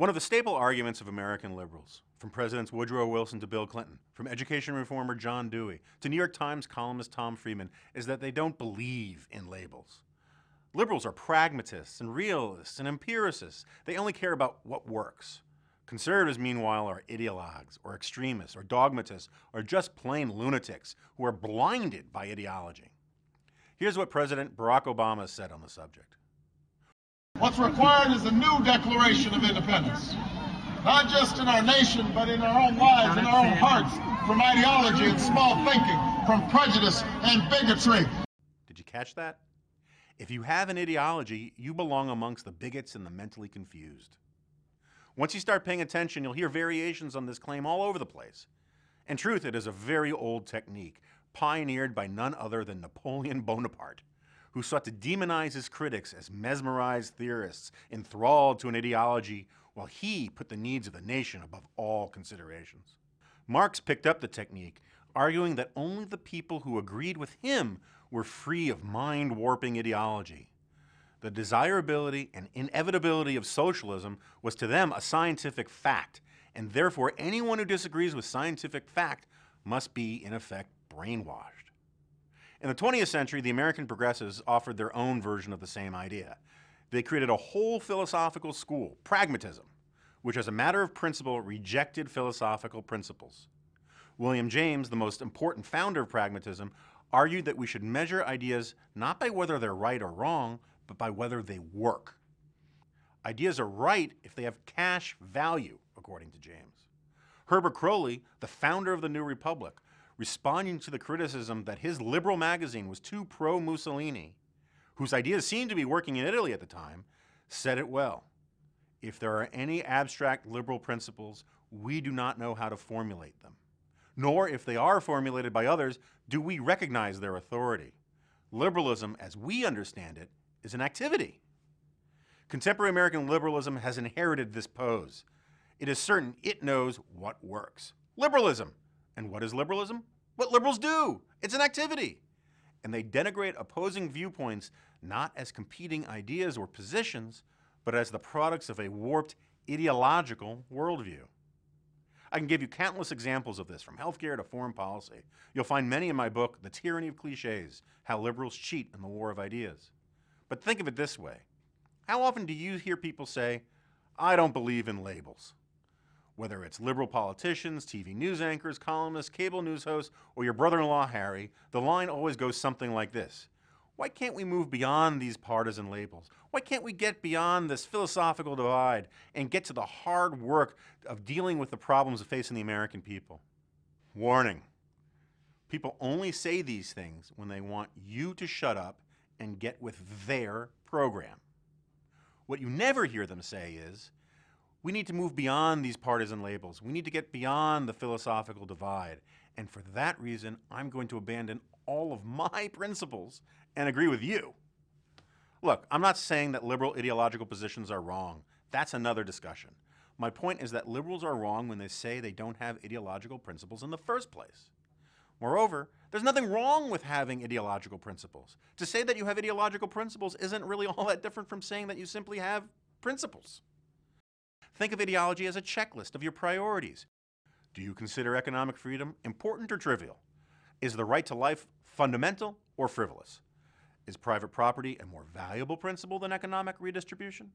One of the staple arguments of American liberals, from Presidents Woodrow Wilson to Bill Clinton, from education reformer John Dewey to New York Times columnist Tom Friedman, is that they don't believe in labels. Liberals are pragmatists and realists and empiricists. They only care about what works. Conservatives, meanwhile, are ideologues or extremists or dogmatists or just plain lunatics who are blinded by ideology. Here's what President Barack Obama said on the subject. What's required is a new Declaration of Independence, not just in our nation, but in our own lives, in our own hearts, from ideology and small thinking, from prejudice and bigotry. Did you catch that? If you have an ideology, you belong amongst the bigots and the mentally confused. Once you start paying attention, you'll hear variations on this claim all over the place. In truth, it is a very old technique, pioneered by none other than Napoleon Bonaparte who sought to demonize his critics as mesmerized theorists enthralled to an ideology while he put the needs of the nation above all considerations. Marx picked up the technique, arguing that only the people who agreed with him were free of mind-warping ideology. The desirability and inevitability of socialism was to them a scientific fact, and therefore anyone who disagrees with scientific fact must be, in effect, brainwashed. In the 20th century, the American progressives offered their own version of the same idea. They created a whole philosophical school, pragmatism, which as a matter of principle rejected philosophical principles. William James, the most important founder of pragmatism, argued that we should measure ideas not by whether they're right or wrong, but by whether they work. Ideas are right if they have cash value, according to James. Herbert Croly, the founder of the New Republic, responding to the criticism that his liberal magazine was too pro-Mussolini, whose ideas seemed to be working in Italy at the time, said it well. If there are any abstract liberal principles, we do not know how to formulate them. Nor, if they are formulated by others, do we recognize their authority. Liberalism, as we understand it, is an activity. Contemporary American liberalism has inherited this pose. It is certain it knows what works. Liberalism, and what is liberalism? What liberals do. It's an activity. And they denigrate opposing viewpoints not as competing ideas or positions, but as the products of a warped ideological worldview. I can give you countless examples of this, from healthcare to foreign policy. You'll find many in my book, The Tyranny of Cliches, How Liberals Cheat in the War of Ideas. But think of it this way. How often do you hear people say, I don't believe in labels? Whether it's liberal politicians, TV news anchors, columnists, cable news hosts, or your brother-in-law Harry, the line always goes something like this. Why can't we move beyond these partisan labels? Why can't we get beyond this philosophical divide and get to the hard work of dealing with the problems facing the American people? Warning. People only say these things when they want you to shut up and get with their program. What you never hear them say is, we need to move beyond these partisan labels. We need to get beyond the philosophical divide. And for that reason, I'm going to abandon all of my principles and agree with you. Look, I'm not saying that liberal ideological positions are wrong. That's another discussion. My point is that liberals are wrong when they say they don't have ideological principles in the first place. Moreover, there's nothing wrong with having ideological principles. To say that you have ideological principles isn't really all that different from saying that you simply have principles. Think of ideology as a checklist of your priorities. Do you consider economic freedom important or trivial? Is the right to life fundamental or frivolous? Is private property a more valuable principle than economic redistribution?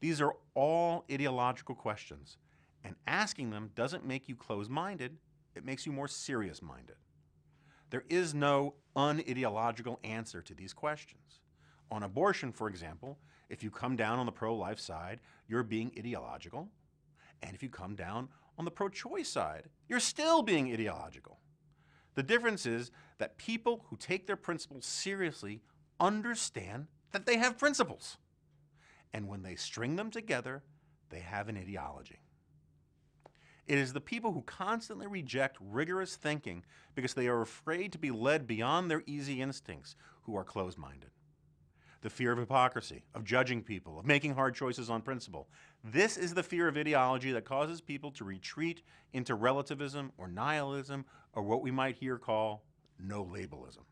These are all ideological questions, and asking them doesn't make you close-minded, it makes you more serious-minded. There is no unideological answer to these questions. On abortion, for example, if you come down on the pro-life side, you're being ideological. And if you come down on the pro-choice side, you're still being ideological. The difference is that people who take their principles seriously understand that they have principles. And when they string them together, they have an ideology. It is the people who constantly reject rigorous thinking because they are afraid to be led beyond their easy instincts who are closed-minded the fear of hypocrisy, of judging people, of making hard choices on principle. This is the fear of ideology that causes people to retreat into relativism or nihilism or what we might here call no labelism.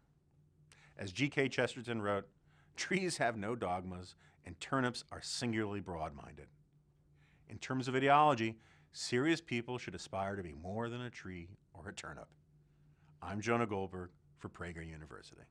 As G.K. Chesterton wrote, trees have no dogmas and turnips are singularly broad-minded. In terms of ideology, serious people should aspire to be more than a tree or a turnip. I'm Jonah Goldberg for Prager University.